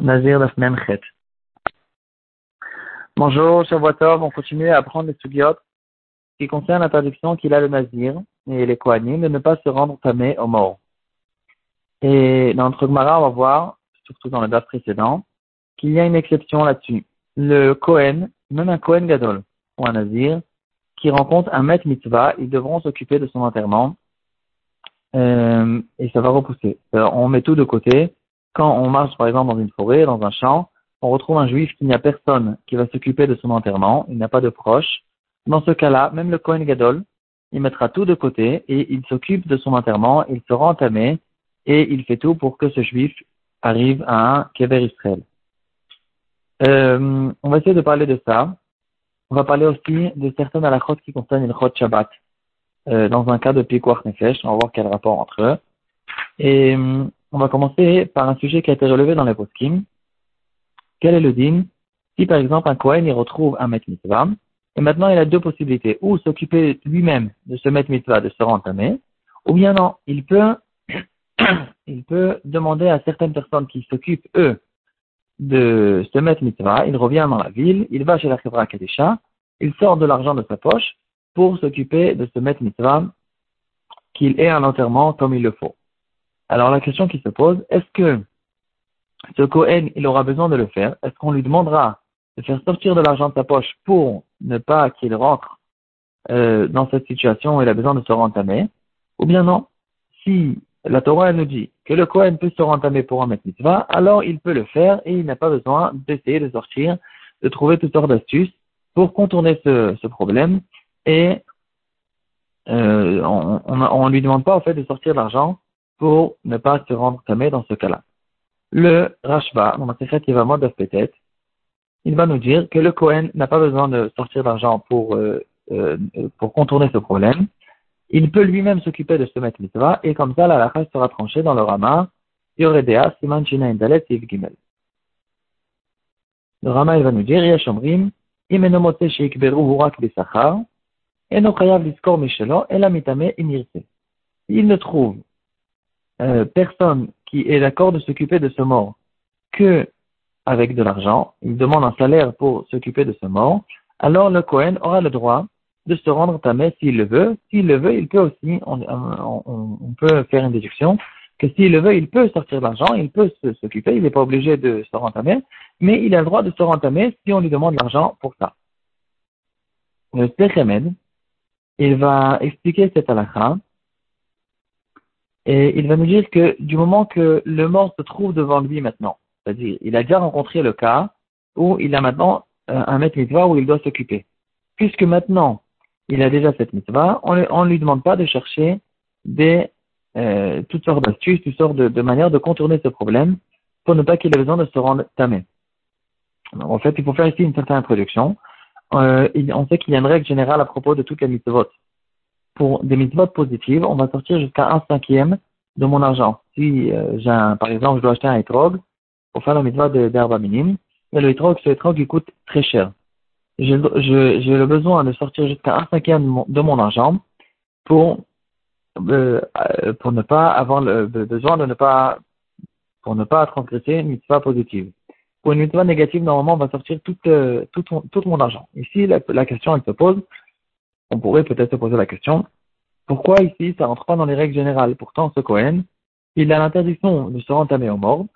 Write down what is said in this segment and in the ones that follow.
Nazir Chet. Bonjour, Shavuotov. On continue à apprendre les sugyot qui concernent l'interdiction qu'il a le Nazir et les Kohanim de ne pas se rendre tamé aux morts. Et dans notre Gemara, on va voir, surtout dans le date précédent, qu'il y a une exception là-dessus. Le Kohen, même un Kohen Gadol ou un Nazir, qui rencontre un maître mitzvah, ils devront s'occuper de son enterrement euh, et ça va repousser. Alors, on met tout de côté quand on marche par exemple dans une forêt, dans un champ, on retrouve un juif qui n'y a personne qui va s'occuper de son enterrement, il n'a pas de proche. Dans ce cas-là, même le Kohen Gadol, il mettra tout de côté et il s'occupe de son enterrement, il sera entamé et il fait tout pour que ce juif arrive à un Kever Israël. Euh, on va essayer de parler de ça. On va parler aussi de certaines halachot qui concernent le Chod Shabbat. Euh, dans un cas de Pikuach Nefesh, on va voir quel rapport entre eux. Et on va commencer par un sujet qui a été relevé dans les poskim. Quel est le din Si par exemple un Kohen il retrouve un Met Mitzvah, et maintenant il a deux possibilités, ou s'occuper lui-même de ce Met Mitzvah, de se rentamer, ou bien non, il peut, il peut demander à certaines personnes qui s'occupent, eux, de ce Met Mitzvah, il revient dans la ville, il va chez la Chevra Kadesha, il sort de l'argent de sa poche pour s'occuper de ce Met Mitzvah qu'il ait un enterrement comme il le faut. Alors la question qui se pose, est-ce que ce Cohen, il aura besoin de le faire? Est-ce qu'on lui demandera de faire sortir de l'argent de sa poche pour ne pas qu'il rentre euh, dans cette situation où il a besoin de se rentamer Ou bien non? Si la Torah nous dit que le Cohen peut se rentamer pour un mitzvah, alors il peut le faire et il n'a pas besoin d'essayer de sortir, de trouver toutes sortes d'astuces pour contourner ce, problème et euh, on ne lui demande pas au fait de sortir l'argent pour ne pas se rendre tamé dans ce cas-là. Le Rashba, dans secret qui va mode peut-être, il va nous dire que le Kohen n'a pas besoin de sortir d'argent pour, euh, euh, pour contourner ce problème. Il peut lui-même s'occuper de ce maître mitzvah et comme ça, la lacha sera tranchée dans le Rama, Yoredea, Siman Shina Indalet, Yiv Gimel. Le Rama, il va nous dire, Yashomrim, Imenomote Sheikberu Hurak Bisachar, Eno Chayav Liskor Mishelo, Elamitame Imirse. Il ne trouve euh, personne qui est d'accord de s'occuper de ce mort que avec de l'argent, il demande un salaire pour s'occuper de ce mort, alors le Cohen aura le droit de se rendre tamé s'il le veut. S'il le veut, il peut aussi, on, peut faire une déduction, que s'il le veut, il peut sortir de l'argent, il peut s'occuper, il n'est pas obligé de se rentamer, mais il a le droit de se rentamer si on lui demande l'argent pour ça. Le Sechemed, il va expliquer cette halakha et il va nous dire que du moment que le mort se trouve devant lui maintenant, c'est-à-dire il a déjà rencontré le cas où il a maintenant euh, un maître mitzvah où il doit s'occuper. Puisque maintenant il a déjà cette mitzvah, on ne lui demande pas de chercher des, euh, toutes sortes d'astuces, toutes sortes de, manières de contourner ce problème pour ne pas qu'il ait besoin de se rendre tamé. En fait, il faut faire ici une certaine introduction. Euh, on sait qu'il y a une règle générale à propos de toutes les mitzvot pour des mitzvot positives, on va sortir jusqu'à un cinquième de mon argent. Si, euh, par exemple, je dois acheter un etrog pour faire le mitzvah d'herbe minime, et le etrog, ce etrog, il coûte très cher. J'ai le besoin de sortir jusqu'à un cinquième de mon, argent pour, euh, pour ne pas avoir le, besoin de ne pas, pour ne pas transgresser une mitzvah positive. Pour une mitzvah négative, normalement, on va sortir tout, euh, tout, tout, mon argent. Ici, la, la question, elle se pose, on pourrait peut-être se poser la question, pourquoi ici ça rentre pas dans les règles générales? Pourtant, ce Cohen, il a l'interdiction de se rentamer au mort.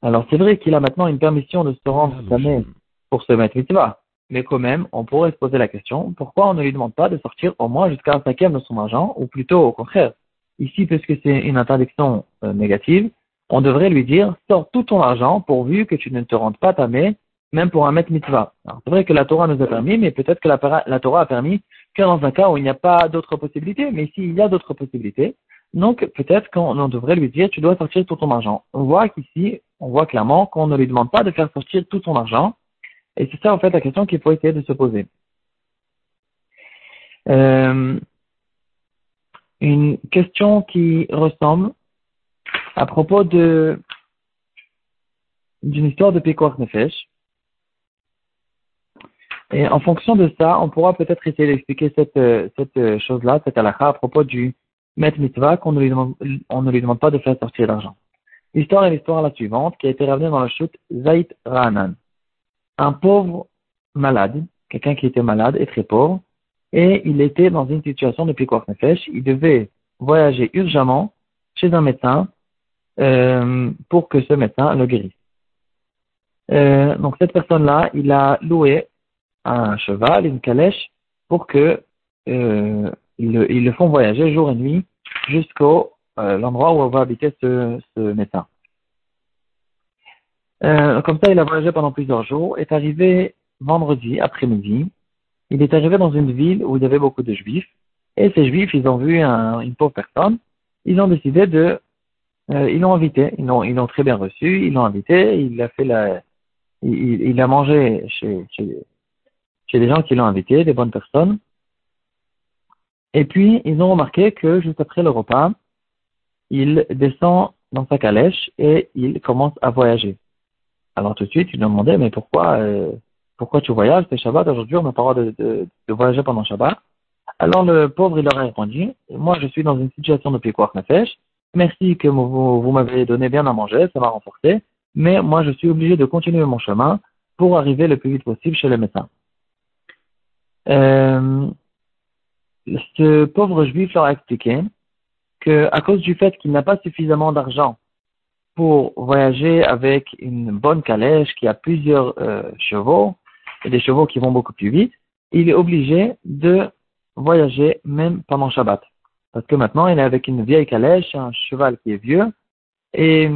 Alors c'est vrai qu'il a maintenant une permission de se rendre entamé pour se mettre mitzvah. Mais quand même, on pourrait se poser la question, pourquoi on ne lui demande pas de sortir au moins jusqu'à un cinquième de son argent, ou plutôt au contraire? Ici, puisque c'est une interdiction euh, négative, on devrait lui dire, sors tout ton argent pourvu que tu ne te rendes pas tamé même pour un maître mitzvah. C'est vrai que la Torah nous a permis, mais peut-être que la, Torah a permis que dans un cas où il n'y a pas d'autres possibilités, mais ici il y a d'autres possibilités, donc peut-être qu'on devrait lui dire tu dois sortir tout ton argent. On voit qu'ici, on voit clairement qu'on ne lui demande pas de faire sortir tout son argent, et c'est ça en fait la question qu'il faut essayer de se poser. Euh, une question qui ressemble à propos de d'une histoire de Pekor Nefesh. Et en fonction de ça, on pourra peut-être essayer d'expliquer cette, euh, cette euh, chose-là, cette halakha, à propos du maître mitzvah qu'on ne lui on ne lui demande pas de faire sortir l'argent. L'histoire est l'histoire la suivante, qui a été ramenée dans le chute Zait Rahanan. Un pauvre malade, quelqu'un qui était malade et très pauvre, et il était dans une situation de Pikuach Nefesh. Il devait voyager urgemment chez un médecin euh, pour que ce médecin le guérisse. Euh, donc cette personne-là, il a loué un cheval, une calèche, pour que euh, ils, le, font voyager jour et nuit jusqu'au euh, l'endroit où va habiter ce, ce médecin. Euh, comme ça, il a voyagé pendant plusieurs jours, est arrivé vendredi après-midi. Il est arrivé dans une ville où il y avait beaucoup de juifs, et ces juifs, ils ont vu une pauvre personne, ils ont décidé de, euh, ils l'ont invité, ils l'ont, ils l'ont très bien reçu, ils l'ont invité, il a fait la, il, il a mangé chez, chez, chez des gens qui l'ont invité, des bonnes personnes. Et puis, ils ont remarqué que juste après le repas, il descend dans sa calèche et il commence à voyager. Alors tout de suite, ils lui ont demandé, mais pourquoi, euh, pourquoi tu voyages? C'est Shabbat, aujourd'hui on n'a pas le droit de, voyager pendant Shabbat. Alors le pauvre, il leur a répondu, moi je suis dans une situation de piquoir nefesh, merci que vous, vous m'avez donné bien à manger, ça m'a renforcé, mais moi je suis obligé de continuer mon chemin pour arriver le plus vite possible chez le médecin. Euh, ce pauvre juif leur a expliqué que à cause du fait qu'il n'a pas suffisamment d'argent pour voyager avec une bonne calèche qui a plusieurs euh, chevaux et des chevaux qui vont beaucoup plus vite, il est obligé de voyager même pendant Shabbat. Parce que maintenant, il est avec une vieille calèche, un cheval qui est vieux, et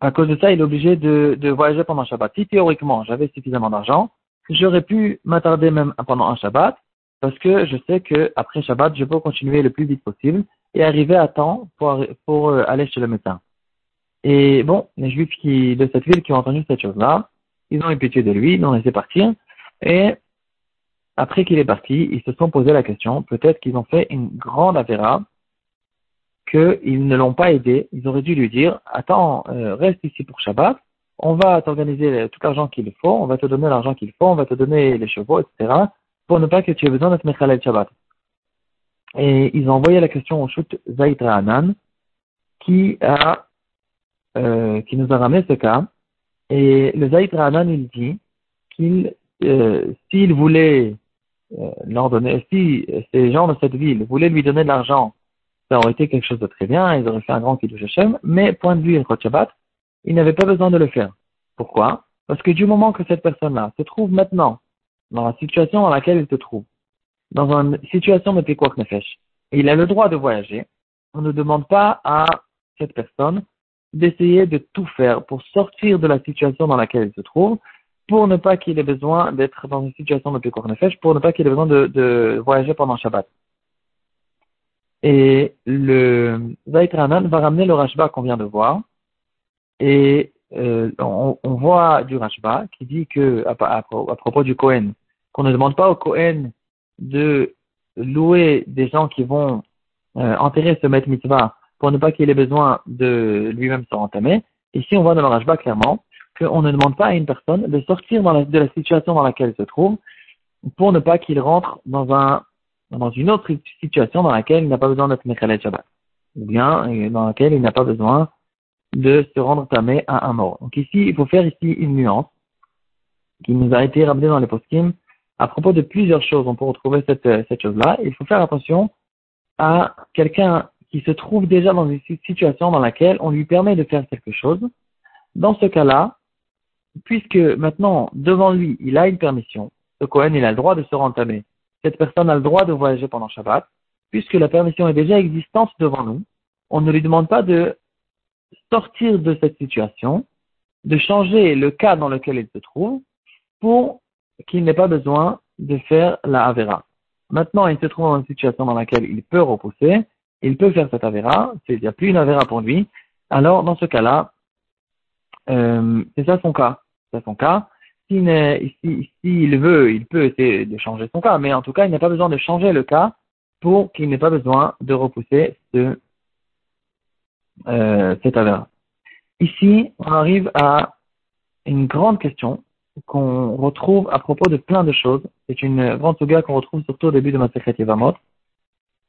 à cause de ça, il est obligé de, de voyager pendant Shabbat. Si théoriquement, j'avais suffisamment d'argent, j'aurais pu m'attarder même pendant un Shabbat, parce que je sais que après Shabbat, je peux continuer le plus vite possible et arriver à temps pour, pour euh, aller chez le médecin. Et bon, les juifs qui, de cette ville qui ont entendu cette chose-là, ils ont eu pitié de lui, ils l'ont laissé partir. Et après qu'il est parti, ils se sont posé la question, peut-être qu'ils ont fait une grande avéra, qu'ils ne l'ont pas aidé. Ils auraient dû lui dire, attends, euh, reste ici pour Shabbat, on va t'organiser tout l'argent qu'il faut, on va te donner l'argent qu'il faut, on va te donner les chevaux, etc., pour ne pas que tu aies besoin d'être Mechalel Shabbat. Et ils ont envoyé la question au shoot Zaid Anan, qui a euh, qui nous a ramené ce cas. Et le Zaïd Rahanan, il dit qu'il, euh, s'il voulait euh, leur donner, si ces gens de cette ville voulaient lui donner de l'argent, ça aurait été quelque chose de très bien, ils auraient fait un grand kiddush Hashem, mais point de vue Shabbat, il n'avait pas besoin de le faire. Pourquoi? Parce que du moment que cette personne-là se trouve maintenant dans la situation dans laquelle il se trouve, dans une situation de Pekwak Nefesh, et il a le droit de voyager, on ne demande pas à cette personne d'essayer de tout faire pour sortir de la situation dans laquelle il se trouve, pour ne pas qu'il ait besoin d'être dans une situation de Pekor Nefesh, pour ne pas qu'il ait besoin de, de, voyager pendant Shabbat. Et le Zaitranan va ramener le Rashba qu'on vient de voir, et euh, on, on, voit du Rashba qui dit que, à, à, propos du Kohen, qu'on ne demande pas au Kohen de louer des gens qui vont euh, enterrer ce Met Mitzvah pour ne pas qu'il ait besoin de lui-même se rentamer. Ici, on voit dans le Rajba clairement qu'on ne demande pas à une personne de sortir de la situation dans laquelle il se trouve pour ne pas qu'il rentre dans, un, dans une autre situation dans laquelle il n'a pas besoin d'être Mechalet Shabbat, ou bien euh, dans laquelle il n'a pas besoin de se rendre tamé à un mort. Donc ici, il faut faire ici une nuance qui nous a été ramenée dans les poskim à propos de plusieurs choses. On peut retrouver cette, cette chose-là. Il faut faire attention à quelqu'un qui se trouve déjà dans une situation dans laquelle on lui permet de faire quelque chose, dans ce cas-là, puisque maintenant, devant lui, il a une permission, le Cohen, il a le droit de se rentamer, cette personne a le droit de voyager pendant Shabbat, puisque la permission est déjà existante devant nous, on ne lui demande pas de sortir de cette situation, de changer le cas dans lequel il se trouve, pour qu'il n'ait pas besoin de faire la Avera. Maintenant, il se trouve dans une situation dans laquelle il peut repousser, il peut faire cette avéra, il n'y a plus une avéra pour lui, alors dans ce cas-là, euh, c'est ça son cas. C'est son cas. S'il si, veut, il peut essayer de changer son cas, mais en tout cas, il n'a pas besoin de changer le cas pour qu'il n'ait pas besoin de repousser ce, euh, cette. Ici, on arrive à une grande question qu'on retrouve à propos de plein de choses. C'est une grande souga qu'on retrouve surtout au début de ma Yevamot.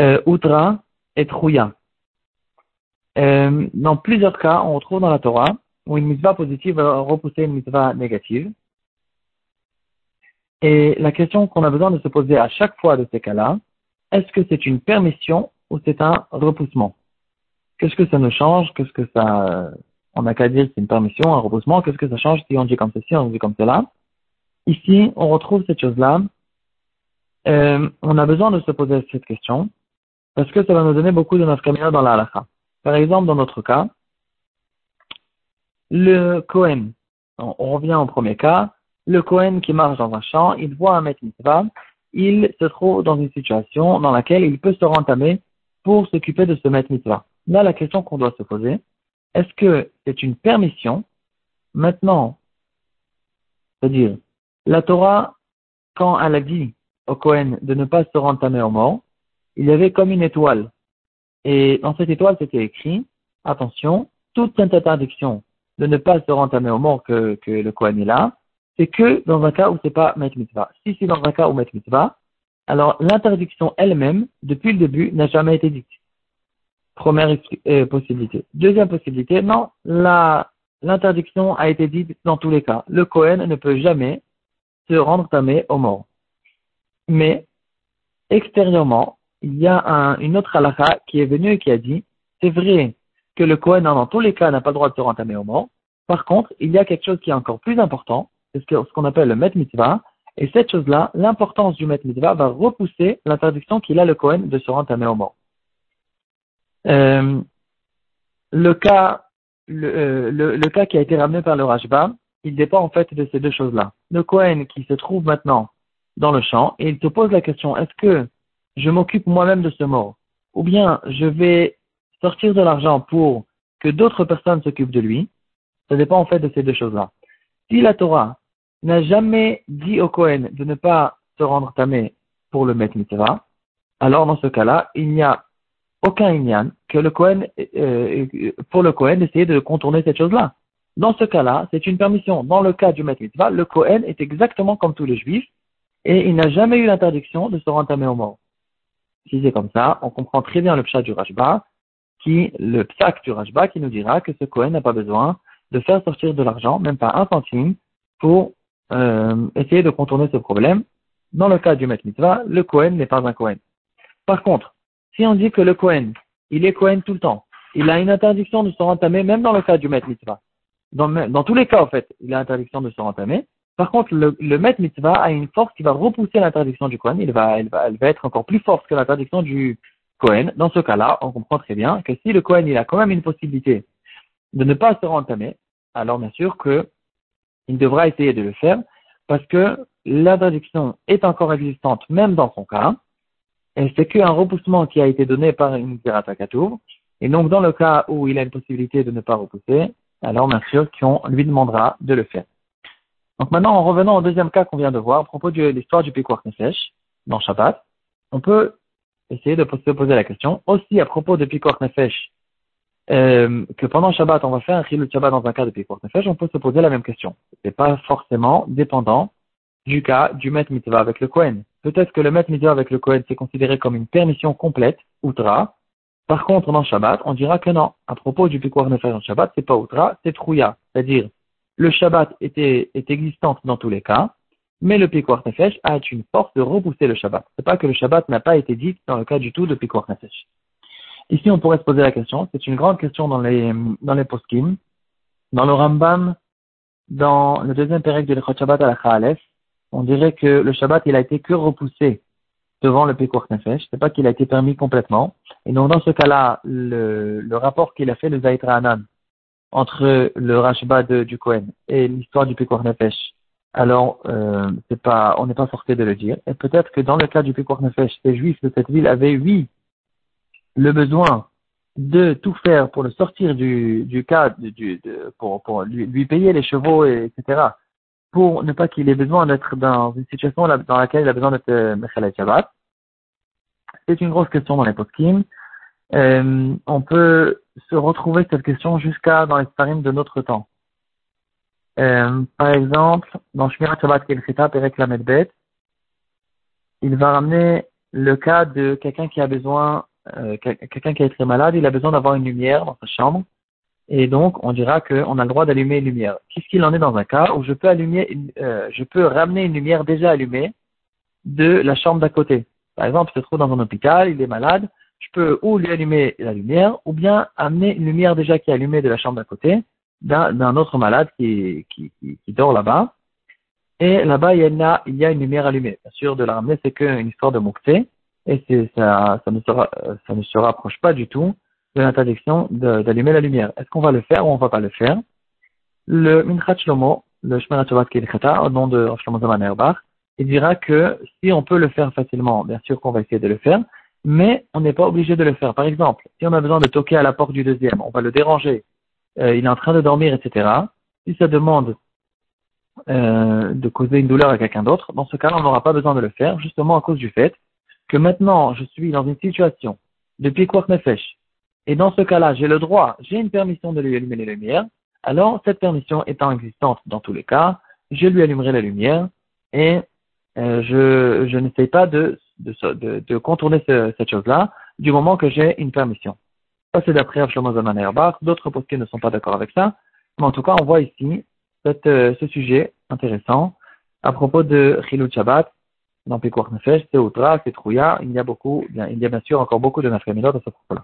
Euh, Outra et Trouya. Euh, dans plusieurs cas, on retrouve dans la Torah où une mitzvah positive va repousser une mitzvah négative. Et la question qu'on a besoin de se poser à chaque fois de ces cas-là, est-ce que c'est une permission ou c'est un repoussement? Qu'est-ce que ça nous change? Qu'est-ce que ça... On n'a qu'à dire que c'est une permission, un repoussement. Qu'est-ce que ça change si on dit comme ceci, on dit comme cela? Ici, on retrouve cette chose-là. Euh, on a besoin de se poser cette question parce que ça va nous donner beaucoup de notre caméra dans la halakha. Par exemple, dans notre cas, le Kohen, on, revient au premier cas, le Kohen qui marche dans un champ, il voit un maître mitzvah, il se trouve dans une situation dans laquelle il peut se rentamer pour s'occuper de ce maître mitzvah. Là, la question qu'on doit se poser, est-ce que c'est une permission Maintenant, c'est-à-dire, la Torah, quand elle a dit au Kohen de ne pas se rentamer au mort, il y avait comme une étoile. Et dans cette étoile, c'était écrit, attention, toute cette interdiction de ne pas se rentamer au mort que, que le Kohen est là, c'est que dans un cas où c'est pas Met Mitzvah. Si c'est dans un cas où Met Mitzvah, alors l'interdiction elle-même, depuis le début, n'a jamais été dite. Première euh, possibilité. Deuxième possibilité, non, l'interdiction a été dite dans tous les cas. Le Kohen ne peut jamais se rendre tamé au mort. Mais, extérieurement, il y a une autre halakha qui est venue et qui a dit, c'est vrai que le Kohen, dans tous les cas, n'a pas le droit de se rentamer au mort. Par contre, il y a quelque chose qui est encore plus important, c'est ce qu'on appelle le Met Mitzvah. Et cette chose-là, l'importance du Met Mitzvah va repousser l'interdiction qu'il a le Kohen de se rentamer au mort. Euh, le cas, euh, le, le, cas qui a été ramené par le Rajba, il dépend en fait de ces deux choses-là. Le Kohen qui se trouve maintenant dans le champ et il te pose la question, est-ce que je m'occupe moi-même de ce mort? Ou bien je vais sortir de l'argent pour que d'autres personnes s'occupent de lui? Ça dépend en fait de ces deux choses-là. Si la Torah n'a jamais dit au Kohen de ne pas se rendre tamé pour le mettre mitzvah, alors dans ce cas-là, il n'y a aucun inyan que le Kohen, euh, pour le Kohen d'essayer de contourner cette chose-là. Dans ce cas-là, c'est une permission. Dans le cas du Met Mitzvah, le Kohen est exactement comme tous les Juifs et il n'a jamais eu l'interdiction de se rentamer au mort. Si c'est comme ça, on comprend très bien le pshat du Rajba, qui, le psak du Rajba qui nous dira que ce Kohen n'a pas besoin de faire sortir de l'argent, même pas un centime, pour euh, essayer de contourner ce problème. Dans le cas du Met Mitzvah, le Kohen n'est pas un Kohen. Par contre, si on dit que le Kohen, il est Kohen tout le temps, il a une interdiction de se rentamer, même dans le cas du Met Mitzvah, dans, tous les cas, en fait, il a l'interdiction de se rentamer. Par contre, le, le Met Mitzvah a une force qui va repousser l'interdiction du Kohen. Il va, elle, va, elle va être encore plus forte que l'interdiction du Kohen. Dans ce cas-là, on comprend très bien que si le Kohen, il a quand même une possibilité de ne pas se rentamer, alors bien sûr que il devra essayer de le faire parce que l'interdiction est encore existante même dans son cas. Et c'est qu'un repoussement qui a été donné par une Katour. Et donc, dans le cas où il a une possibilité de ne pas repousser, alors bien sûr qu'on lui demandera de le faire. Donc maintenant, en revenant au deuxième cas qu'on vient de voir, à propos de l'histoire du Pikwar Nefesh, dans Shabbat, on peut essayer de se poser la question, aussi à propos de Pikwar Nefesh, euh, que pendant Shabbat, on va faire un Chilul Shabbat dans un cas de Pikwar Nefesh, on peut se poser la même question. C'est pas forcément dépendant du cas du Met Mitzvah avec le Kohen. Peut-être que le Met Mitzvah avec le Kohen, c'est considéré comme une permission complète, outra, par contre, dans Shabbat, on dira que non. À propos du Pikwar Nefesh en Shabbat, c'est pas Outra, c'est Trouya. C'est-à-dire, le Shabbat était, est existant dans tous les cas, mais le Pikwar Nefesh a une force de repousser le Shabbat. C'est pas que le Shabbat n'a pas été dit dans le cas du tout de Pikwar Nefesh. Ici, on pourrait se poser la question, c'est une grande question dans les, dans les poskim, dans le Rambam, dans le deuxième période de l'Echot Shabbat à la on dirait que le Shabbat, il a été que repoussé devant le Pekuach Nefesh. C'est pas qu'il a été permis complètement. Et donc, dans ce cas-là, le, le rapport qu'il a fait, le Zaitra Anan, entre le Rashba de, du Kohen et l'histoire du Pekuach Nefesh, alors, euh, c'est pas, on n'est pas forcé de le dire. Et peut-être que dans le cas du Pekuach Nefesh, les Juifs de cette ville avaient, oui, le besoin de tout faire pour le sortir du, du cas, du, de, pour, pour lui, lui, payer les chevaux, et, etc., pour ne pas qu'il ait besoin d'être dans une situation dans laquelle il a besoin d'être euh, Mechalei Shabbat. C'est une grosse question dans les poskim. Euh, on peut se retrouver cette question jusqu'à dans les starim de notre temps. Euh, par exemple, dans Shmirat Shabbat Kelchita, Perek Lamedbet, il va ramener le cas de quelqu'un qui a besoin euh, quelqu'un qui est très malade, il a besoin d'avoir une lumière dans sa chambre, et donc on dira qu'on a le droit d'allumer une lumière. Qu'est-ce qu'il en est dans un cas où je peux allumer, euh, je peux ramener une lumière déjà allumée de la chambre d'à côté? Par exemple, il se trouve dans un hôpital, il est malade, je peux ou lui allumer la lumière, ou bien amener une lumière déjà qui est allumée de la chambre d'à côté, d'un autre malade qui, qui, qui, dort là-bas. Et là-bas, il, il y a une lumière allumée. Bien sûr, de la ramener, c'est qu'une histoire de moukté, et ça, ça, ça ne se rapproche pas du tout de l'interdiction d'allumer la lumière. Est-ce qu'on va le faire ou on va pas le faire? Le Minchat Shlomo, le Shemana Tovat au nom de Shlomo Zaman Erbach, il dira que si on peut le faire facilement, bien sûr qu'on va essayer de le faire, mais on n'est pas obligé de le faire. Par exemple, si on a besoin de toquer à la porte du deuxième, on va le déranger, euh, il est en train de dormir, etc. Si ça demande euh, de causer une douleur à quelqu'un d'autre, dans ce cas-là, on n'aura pas besoin de le faire, justement à cause du fait que maintenant je suis dans une situation de piquoir nefesh, et dans ce cas-là, j'ai le droit, j'ai une permission de lui allumer les lumières, alors cette permission étant existante dans tous les cas, je lui allumerai la lumière et euh, je, je n'essaie pas de, de, de, contourner cette chose-là du moment que j'ai une permission. Ça, c'est d'après Shlomo Zaman Erbach. D'autres postes ne sont pas d'accord avec ça. Mais en tout cas, on voit ici cette, euh, ce sujet intéressant à propos de Chilou Shabbat dans Pekuach Nefesh, Trouya. Il y a beaucoup, bien, il y a bien sûr encore beaucoup de Nafremelot à ce propos-là.